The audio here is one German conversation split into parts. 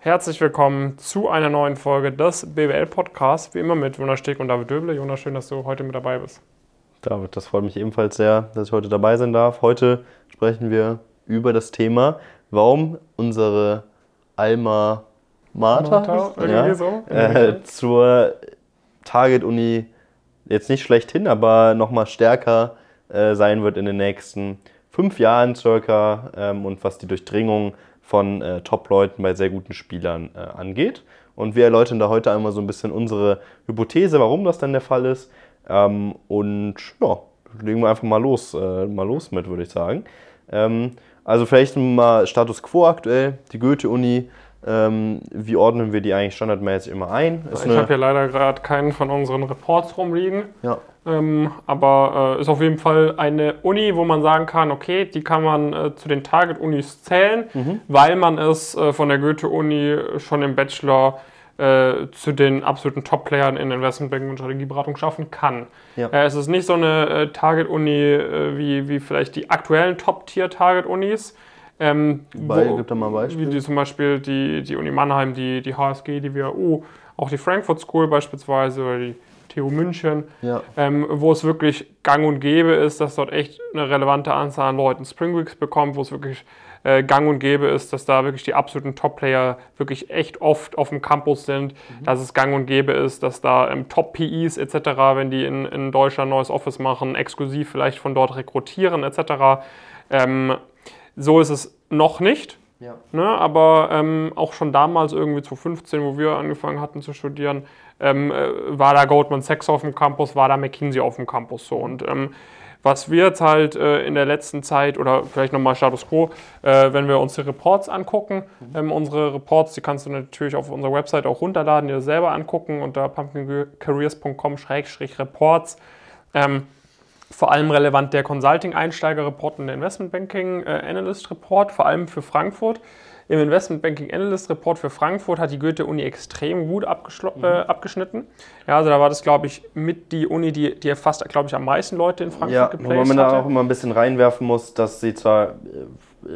Herzlich willkommen zu einer neuen Folge des BWL-Podcasts, wie immer mit Jonas Steg und David Döble. Jonas, schön, dass du heute mit dabei bist. David, das freut mich ebenfalls sehr, dass ich heute dabei sein darf. Heute sprechen wir über das Thema, warum unsere Alma Mater, Mater, irgendwie so. äh, zur Target-Uni jetzt nicht schlechthin, aber nochmal stärker äh, sein wird in den nächsten fünf Jahren circa ähm, und was die Durchdringung von äh, Top-Leuten bei sehr guten Spielern äh, angeht. Und wir erläutern da heute einmal so ein bisschen unsere Hypothese, warum das dann der Fall ist. Ähm, und ja, legen wir einfach mal los, äh, mal los mit, würde ich sagen. Ähm, also vielleicht mal Status Quo aktuell. Die Goethe-Uni ähm, wie ordnen wir die eigentlich standardmäßig immer ein? Ist ich habe hier leider gerade keinen von unseren Reports rumliegen. Ja. Ähm, aber äh, ist auf jeden Fall eine Uni, wo man sagen kann, okay, die kann man äh, zu den Target-Unis zählen, mhm. weil man es äh, von der Goethe-Uni schon im Bachelor äh, zu den absoluten Top-Playern in Investmentbanking und Strategieberatung schaffen kann. Ja. Äh, es ist nicht so eine äh, Target-Uni wie, wie vielleicht die aktuellen Top-Tier-Target-Unis, ähm, Weil, wo, gibt da mal Beispiele? Wie zum Beispiel die, die Uni Mannheim, die, die HSG, die WHU, auch die Frankfurt School beispielsweise oder die TU München, ja. ähm, wo es wirklich gang und gäbe ist, dass dort echt eine relevante Anzahl an Leuten Spring Weeks bekommt, wo es wirklich äh, gang und gäbe ist, dass da wirklich die absoluten Top-Player wirklich echt oft auf dem Campus sind, mhm. dass es gang und gäbe ist, dass da ähm, Top-PEs etc., wenn die in, in Deutschland ein neues Office machen, exklusiv vielleicht von dort rekrutieren etc., ähm, so ist es noch nicht. Ja. Ne, aber ähm, auch schon damals, irgendwie 2015, wo wir angefangen hatten zu studieren, ähm, äh, war da Goldman Sachs auf dem Campus, war da McKinsey auf dem Campus. So. Und ähm, was wir jetzt halt äh, in der letzten Zeit oder vielleicht nochmal Status Quo, äh, wenn wir uns die Reports angucken, mhm. ähm, unsere Reports, die kannst du natürlich auf unserer Website auch runterladen, dir selber angucken unter pumpkincareers.com-reports. Ähm, vor allem relevant der Consulting-Einsteiger-Report und der Investment-Banking-Analyst-Report, vor allem für Frankfurt. Im Investment Banking Analyst Report für Frankfurt hat die Goethe-Uni extrem gut mhm. äh, abgeschnitten. Ja, also da war das, glaube ich, mit die Uni, die, die fast, glaube ich, am meisten Leute in Frankfurt ja, geplaced hat. Wobei man da auch immer ein bisschen reinwerfen muss, dass sie zwar äh,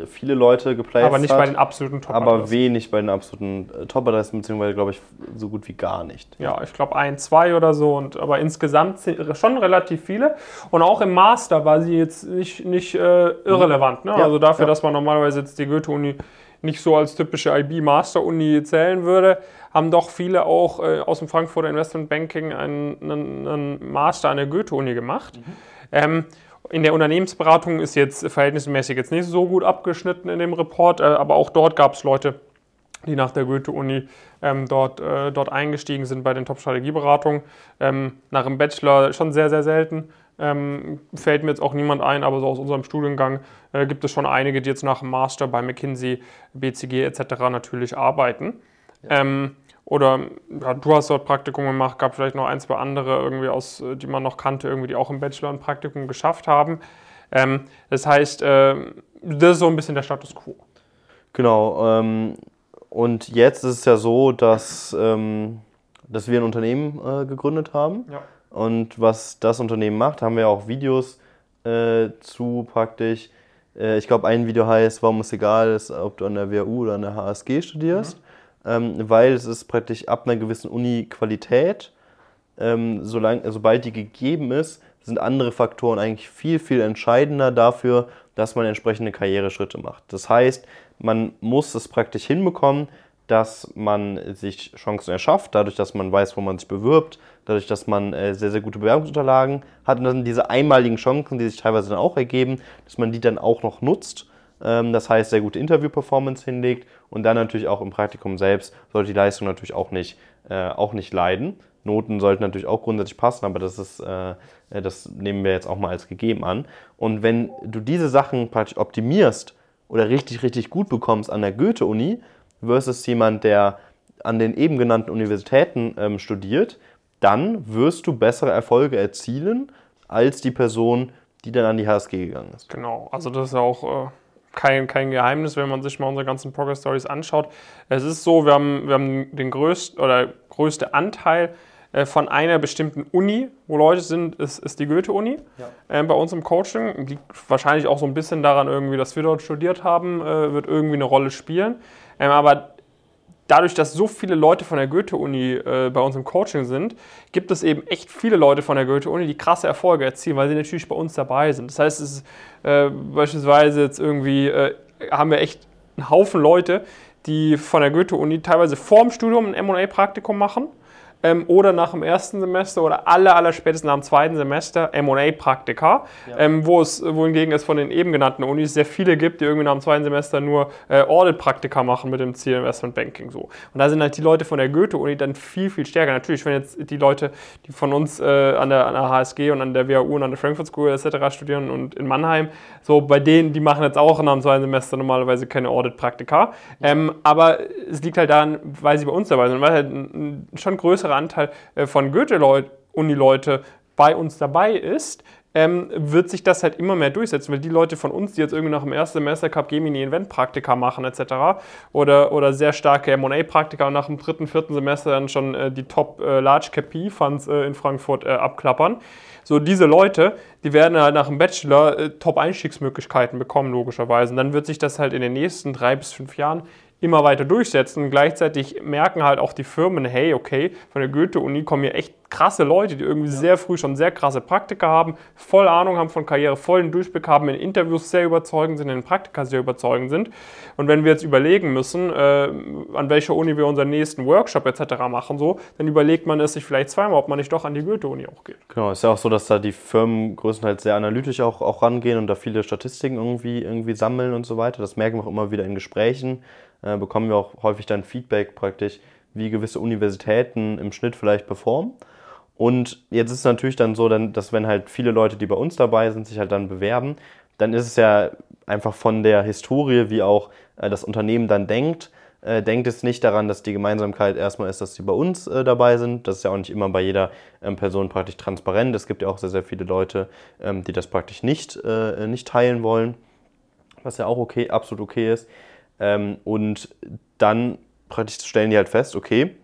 viele Leute geplaced Aber nicht hat, bei den absoluten top Aber wenig bei den absoluten äh, Top-Adressen, beziehungsweise, glaube ich, so gut wie gar nicht. Ja, ich glaube ein, zwei oder so. Und, aber insgesamt schon relativ viele. Und auch im Master war sie jetzt nicht, nicht äh, irrelevant. Ne? Ja, also dafür, ja. dass man normalerweise jetzt die Goethe-Uni nicht so als typische IB-Master-Uni zählen würde, haben doch viele auch äh, aus dem Frankfurter Investment Banking einen, einen, einen Master an der Goethe-Uni gemacht. Mhm. Ähm, in der Unternehmensberatung ist jetzt verhältnismäßig jetzt nicht so gut abgeschnitten in dem Report, äh, aber auch dort gab es Leute, die nach der Goethe-Uni ähm, dort, äh, dort eingestiegen sind bei den Top-Strategieberatungen. Ähm, nach dem Bachelor schon sehr, sehr selten. Ähm, fällt mir jetzt auch niemand ein, aber so aus unserem Studiengang äh, gibt es schon einige, die jetzt nach dem Master bei McKinsey, BCG etc. natürlich arbeiten. Ja. Ähm, oder ja, du hast dort Praktikum gemacht, gab vielleicht noch ein, zwei andere irgendwie aus, äh, die man noch kannte, irgendwie, die auch im Bachelor ein Praktikum geschafft haben. Ähm, das heißt, äh, das ist so ein bisschen der Status quo. Genau. Ähm, und jetzt ist es ja so, dass, ähm, dass wir ein Unternehmen äh, gegründet haben. Ja. Und was das Unternehmen macht, haben wir auch Videos äh, zu praktisch. Äh, ich glaube, ein Video heißt, warum es egal ist, ob du an der WU oder an der HSG studierst. Mhm. Ähm, weil es ist praktisch ab einer gewissen Uni-Qualität, ähm, solang, sobald die gegeben ist, sind andere Faktoren eigentlich viel, viel entscheidender dafür, dass man entsprechende Karriereschritte macht. Das heißt, man muss es praktisch hinbekommen, dass man sich Chancen erschafft, dadurch, dass man weiß, wo man sich bewirbt, dadurch, dass man äh, sehr, sehr gute Bewerbungsunterlagen hat und dann diese einmaligen Chancen, die sich teilweise dann auch ergeben, dass man die dann auch noch nutzt. Ähm, das heißt, sehr gute Interview-Performance hinlegt und dann natürlich auch im Praktikum selbst sollte die Leistung natürlich auch nicht, äh, auch nicht leiden. Noten sollten natürlich auch grundsätzlich passen, aber das ist, äh, das nehmen wir jetzt auch mal als gegeben an. Und wenn du diese Sachen praktisch optimierst oder richtig, richtig gut bekommst an der Goethe-Uni versus jemand, der an den eben genannten Universitäten ähm, studiert, dann wirst du bessere Erfolge erzielen als die Person, die dann an die HSG gegangen ist. Genau, also das ist ja auch äh, kein, kein Geheimnis, wenn man sich mal unsere ganzen Progress Stories anschaut. Es ist so, wir haben, wir haben den größten oder größte Anteil äh, von einer bestimmten Uni, wo Leute sind, ist, ist die Goethe-Uni. Ja. Ähm, bei uns im Coaching liegt wahrscheinlich auch so ein bisschen daran, irgendwie, dass wir dort studiert haben, äh, wird irgendwie eine Rolle spielen. Ähm, aber dadurch, dass so viele Leute von der Goethe-Uni äh, bei uns im Coaching sind, gibt es eben echt viele Leute von der Goethe-Uni, die krasse Erfolge erzielen, weil sie natürlich bei uns dabei sind. Das heißt, es ist äh, beispielsweise jetzt irgendwie, äh, haben wir echt einen Haufen Leute, die von der Goethe-Uni teilweise vorm Studium ein M&A-Praktikum machen ähm, oder nach dem ersten Semester oder aller, aller spätestens nach dem zweiten Semester M&A-Praktika, ja. ähm, wo es, wohingegen es von den eben genannten Unis sehr viele gibt, die irgendwie nach dem zweiten Semester nur äh, Audit-Praktika machen mit dem Ziel Investment Banking so. Und da sind halt die Leute von der Goethe-Uni dann viel, viel stärker. Natürlich, wenn jetzt die Leute, die von uns äh, an, der, an der HSG und an der WHU und an der Frankfurt School etc. studieren und in Mannheim, so bei denen, die machen jetzt auch nach dem zweiten Semester normalerweise keine Audit-Praktika. Ähm, aber es liegt halt daran, weil sie bei uns dabei sind, weil halt ein, ein schon größerer größere Anteil äh, von Goethe-Uni-Leute bei uns dabei ist, ähm, wird sich das halt immer mehr durchsetzen, weil die Leute von uns, die jetzt irgendwie nach dem ersten Semester Capgemini Event-Praktika machen etc. oder, oder sehr starke M&A-Praktika und nach dem dritten, vierten Semester dann schon äh, die Top äh, Large Cap Funds äh, in Frankfurt äh, abklappern. So diese Leute, die werden halt nach dem Bachelor äh, Top-Einstiegsmöglichkeiten bekommen, logischerweise. Und dann wird sich das halt in den nächsten drei bis fünf Jahren immer weiter durchsetzen. Und gleichzeitig merken halt auch die Firmen, hey, okay, von der Goethe-Uni kommen hier echt krasse Leute, die irgendwie ja. sehr früh schon sehr krasse Praktika haben, voll Ahnung haben von Karriere, vollen Durchblick haben, in Interviews sehr überzeugend sind, in Praktika sehr überzeugend sind. Und wenn wir jetzt überlegen müssen, äh, an welcher Uni wir unseren nächsten Workshop etc. machen, so, dann überlegt man es sich vielleicht zweimal, ob man nicht doch an die Goethe-Uni auch geht. Genau, ist ja auch so, dass da die Firmen größtenteils sehr analytisch auch, auch rangehen und da viele Statistiken irgendwie, irgendwie sammeln und so weiter. Das merken wir auch immer wieder in Gesprächen äh, bekommen wir auch häufig dann Feedback praktisch, wie gewisse Universitäten im Schnitt vielleicht performen. Und jetzt ist es natürlich dann so, dass wenn halt viele Leute, die bei uns dabei sind, sich halt dann bewerben, dann ist es ja einfach von der Historie, wie auch äh, das Unternehmen dann denkt, äh, denkt es nicht daran, dass die Gemeinsamkeit erstmal ist, dass sie bei uns äh, dabei sind. Das ist ja auch nicht immer bei jeder ähm, Person praktisch transparent. Es gibt ja auch sehr, sehr viele Leute, ähm, die das praktisch nicht, äh, nicht teilen wollen, was ja auch okay, absolut okay ist. Ähm, und dann praktisch stellen die halt fest, okay,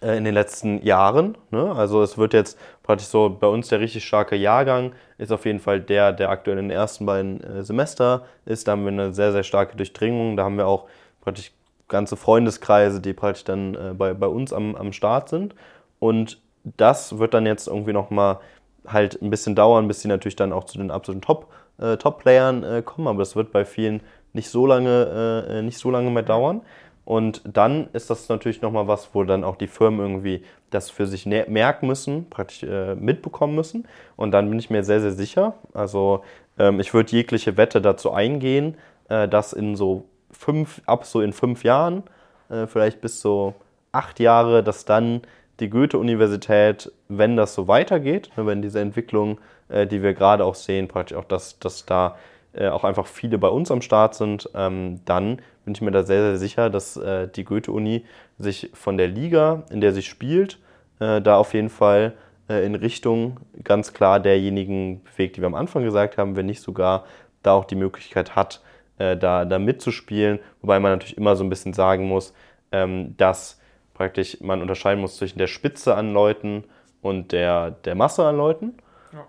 äh, in den letzten Jahren, ne, also es wird jetzt praktisch so, bei uns der richtig starke Jahrgang ist auf jeden Fall der, der aktuell in den ersten beiden äh, Semester ist. Da haben wir eine sehr, sehr starke Durchdringung. Da haben wir auch praktisch ganze Freundeskreise, die praktisch dann äh, bei, bei uns am, am Start sind. Und das wird dann jetzt irgendwie nochmal halt ein bisschen dauern, bis sie natürlich dann auch zu den absoluten Top, äh, Top-Playern äh, kommen. Aber das wird bei vielen nicht so lange, äh, nicht so lange mehr dauern. Und dann ist das natürlich nochmal was, wo dann auch die Firmen irgendwie das für sich merken müssen, praktisch äh, mitbekommen müssen. Und dann bin ich mir sehr, sehr sicher. Also ähm, ich würde jegliche Wette dazu eingehen, äh, dass in so fünf, ab so in fünf Jahren, äh, vielleicht bis so acht Jahre, dass dann die Goethe-Universität, wenn das so weitergeht, ne, wenn diese Entwicklung, äh, die wir gerade auch sehen, praktisch auch, dass, dass da äh, auch einfach viele bei uns am Start sind, ähm, dann bin ich mir da sehr, sehr sicher, dass äh, die Goethe-Uni sich von der Liga, in der sie spielt, äh, da auf jeden Fall äh, in Richtung ganz klar derjenigen bewegt, die wir am Anfang gesagt haben, wenn nicht sogar da auch die Möglichkeit hat, äh, da, da mitzuspielen. Wobei man natürlich immer so ein bisschen sagen muss, ähm, dass praktisch man unterscheiden muss zwischen der Spitze an Leuten und der, der Masse an Leuten.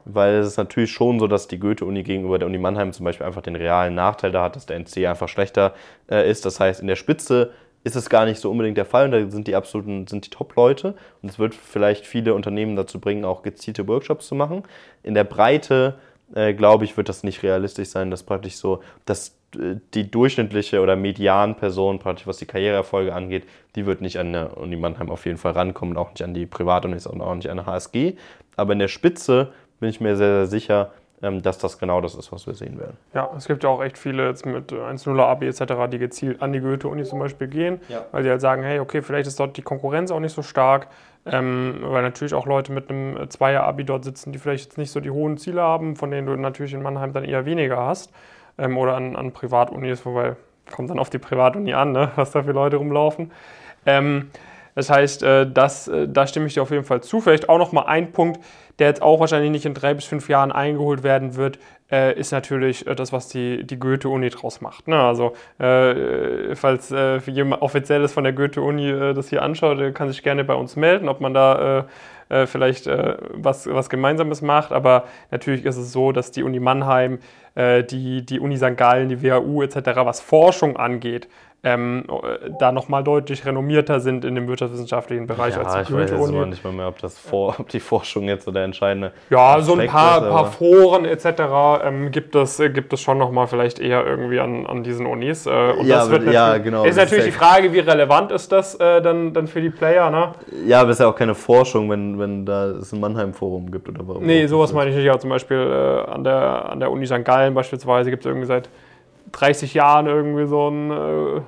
Weil es ist natürlich schon so, dass die Goethe-Uni gegenüber der Uni Mannheim zum Beispiel einfach den realen Nachteil da hat, dass der NC einfach schlechter äh, ist. Das heißt, in der Spitze ist es gar nicht so unbedingt der Fall und da sind die absoluten, sind die Top-Leute und es wird vielleicht viele Unternehmen dazu bringen, auch gezielte Workshops zu machen. In der Breite, äh, glaube ich, wird das nicht realistisch sein, dass praktisch so, dass äh, die durchschnittliche oder median Person, praktisch was die Karriereerfolge angeht, die wird nicht an der Uni Mannheim auf jeden Fall rankommen, auch nicht an die Privatunis und auch nicht an der HSG. Aber in der Spitze bin ich mir sehr, sehr sicher, ähm, dass das genau das ist, was wir sehen werden. Ja, es gibt ja auch echt viele jetzt mit 1.0er Abi etc., die gezielt an die Goethe-Uni zum Beispiel gehen, ja. weil die halt sagen, hey, okay, vielleicht ist dort die Konkurrenz auch nicht so stark, ähm, weil natürlich auch Leute mit einem Zweier-Abi dort sitzen, die vielleicht jetzt nicht so die hohen Ziele haben, von denen du natürlich in Mannheim dann eher weniger hast ähm, oder an, an Privatunis, wobei kommt dann auf die Privatuni an, ne, was da für Leute rumlaufen. Ähm, das heißt, äh, das, äh, da stimme ich dir auf jeden Fall zu. Vielleicht auch noch mal ein Punkt, der jetzt auch wahrscheinlich nicht in drei bis fünf Jahren eingeholt werden wird, äh, ist natürlich das, was die, die Goethe-Uni draus macht. Ne? Also, äh, falls äh, jemand Offizielles von der Goethe-Uni äh, das hier anschaut, kann sich gerne bei uns melden, ob man da vielleicht was, was Gemeinsames macht. Aber natürlich ist es so, dass die Uni Mannheim, die, die Uni St. Gallen, die WHU etc., was Forschung angeht, ähm, da nochmal deutlich renommierter sind in dem wirtschaftswissenschaftlichen Bereich ja, als die. Ich weiß jetzt aber nicht mal mehr, ob, das vor, ob die Forschung jetzt so der entscheidende Ja, so ein paar, ist, paar Foren etc. Ähm, gibt, es, gibt es schon nochmal vielleicht eher irgendwie an, an diesen Unis. Äh, und ja, das wird ja, genau. Ist natürlich die Frage, wie relevant ist das äh, dann, dann für die Player, ne? Ja, aber es ist ja auch keine Forschung, wenn, wenn da es ein Mannheim-Forum gibt oder warum. Nee, sowas meine ich nicht. Ja, zum Beispiel äh, an, der, an der Uni St. Gallen beispielsweise gibt es irgendwie seit 30 Jahren irgendwie so ein äh,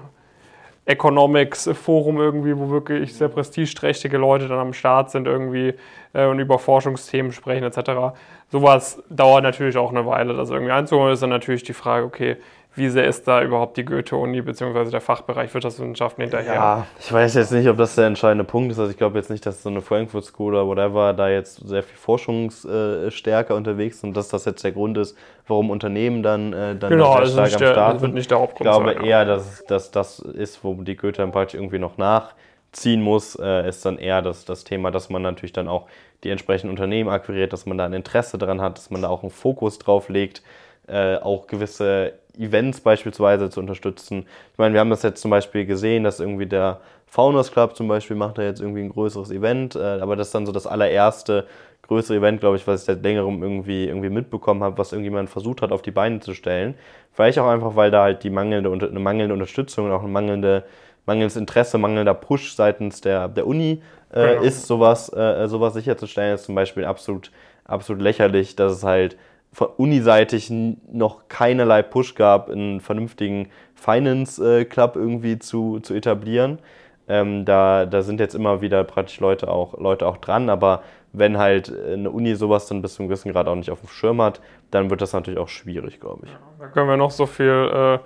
Economics-Forum irgendwie, wo wirklich sehr prestigeträchtige Leute dann am Start sind irgendwie äh, und über Forschungsthemen sprechen etc. Sowas dauert natürlich auch eine Weile, das irgendwie einzuholen. Ist dann natürlich die Frage, okay, wie sehr ist da überhaupt die Goethe-Uni bzw. der Fachbereich Wirtschaftswissenschaften hinterher? Ja, ich weiß jetzt nicht, ob das der entscheidende Punkt ist. Also ich glaube jetzt nicht, dass so eine Frankfurt School oder whatever da jetzt sehr viel Forschungsstärke unterwegs ist und dass das jetzt der Grund ist, warum Unternehmen dann, äh, dann genau, sehr also stark am der, Start sind. Wird nicht der Hauptgrund ich glaube sein, eher, dass, dass das ist, wo die Goethe dann praktisch irgendwie noch nachziehen muss, äh, ist dann eher das, das Thema, dass man natürlich dann auch die entsprechenden Unternehmen akquiriert, dass man da ein Interesse daran hat, dass man da auch einen Fokus drauf legt, äh, auch gewisse Events beispielsweise zu unterstützen. Ich meine, wir haben das jetzt zum Beispiel gesehen, dass irgendwie der Founders Club zum Beispiel macht da jetzt irgendwie ein größeres Event, äh, aber das ist dann so das allererste größere Event, glaube ich, was ich seit längerem irgendwie, irgendwie mitbekommen habe, was irgendjemand versucht hat, auf die Beine zu stellen. Vielleicht auch einfach, weil da halt die mangelnde, eine mangelnde Unterstützung und auch ein mangelnde, mangelndes Interesse, mangelnder Push seitens der, der Uni äh, genau. ist, sowas, äh, sowas sicherzustellen, ist zum Beispiel absolut, absolut lächerlich, dass es halt von uniseitig noch keinerlei Push gab, einen vernünftigen Finance äh, Club irgendwie zu, zu etablieren. Ähm, da, da sind jetzt immer wieder praktisch Leute auch, Leute auch dran, aber wenn halt eine Uni sowas dann bis zu einem gewissen Grad auch nicht auf dem Schirm hat, dann wird das natürlich auch schwierig, glaube ich. Ja, da können wir noch so viel äh,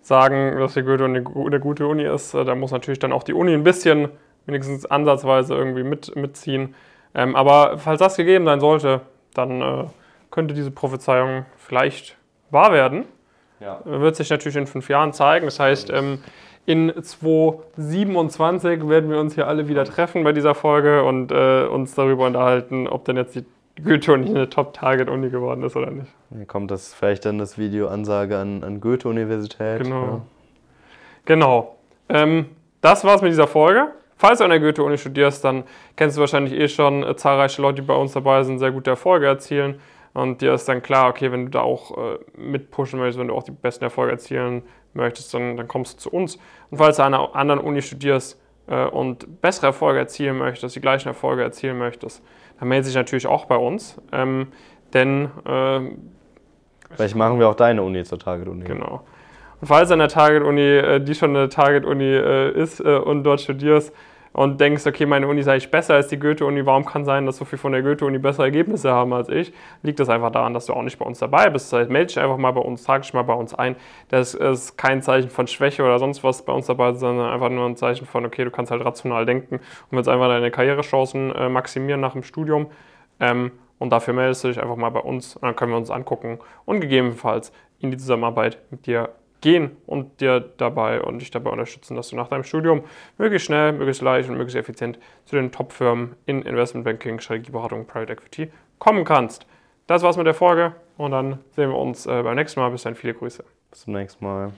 sagen, dass die Goethe eine, eine gute Uni ist. Da muss natürlich dann auch die Uni ein bisschen, wenigstens ansatzweise irgendwie mit, mitziehen. Ähm, aber falls das gegeben sein sollte, dann äh, könnte diese Prophezeiung vielleicht wahr werden. Ja. Wird sich natürlich in fünf Jahren zeigen. Das heißt, ähm, in 2027 werden wir uns hier alle wieder treffen bei dieser Folge und äh, uns darüber unterhalten, ob denn jetzt die Goethe-Uni eine Top-Target-Uni geworden ist oder nicht. Hier kommt das vielleicht dann das Video Ansage an, an Goethe-Universität. Genau. Ja. Genau. Ähm, das war's mit dieser Folge. Falls du an der Goethe-Uni studierst, dann kennst du wahrscheinlich eh schon äh, zahlreiche Leute, die bei uns dabei sind, sehr gute Erfolge erzielen. Und dir ist dann klar, okay, wenn du da auch äh, mitpushen möchtest, wenn du auch die besten Erfolge erzielen möchtest, dann, dann kommst du zu uns. Und falls du an einer anderen Uni studierst äh, und bessere Erfolge erzielen möchtest, die gleichen Erfolge erzielen möchtest, dann melde dich natürlich auch bei uns. Ähm, denn äh, Vielleicht machen wir auch deine Uni zur Target-Uni. Genau. Und falls an der Target-Uni, äh, die schon eine Target-Uni äh, ist äh, und dort studierst, und denkst, okay, meine Uni ist eigentlich besser als die Goethe-Uni, warum kann sein, dass so viele von der Goethe-Uni bessere Ergebnisse haben als ich? Liegt das einfach daran, dass du auch nicht bei uns dabei bist. Das heißt, melde dich einfach mal bei uns, trag dich mal bei uns ein. Das ist kein Zeichen von Schwäche oder sonst was bei uns dabei, sondern einfach nur ein Zeichen von, okay, du kannst halt rational denken und willst einfach deine Karrierechancen äh, maximieren nach dem Studium. Ähm, und dafür meldest du dich einfach mal bei uns und dann können wir uns angucken und gegebenenfalls in die Zusammenarbeit mit dir gehen und dir dabei und dich dabei unterstützen, dass du nach deinem Studium möglichst schnell, möglichst leicht und möglichst effizient zu den Top-Firmen in Investmentbanking, Strategieberatung, Private Equity kommen kannst. Das war's mit der Folge und dann sehen wir uns äh, beim nächsten Mal. Bis dann, viele Grüße. Bis zum nächsten Mal.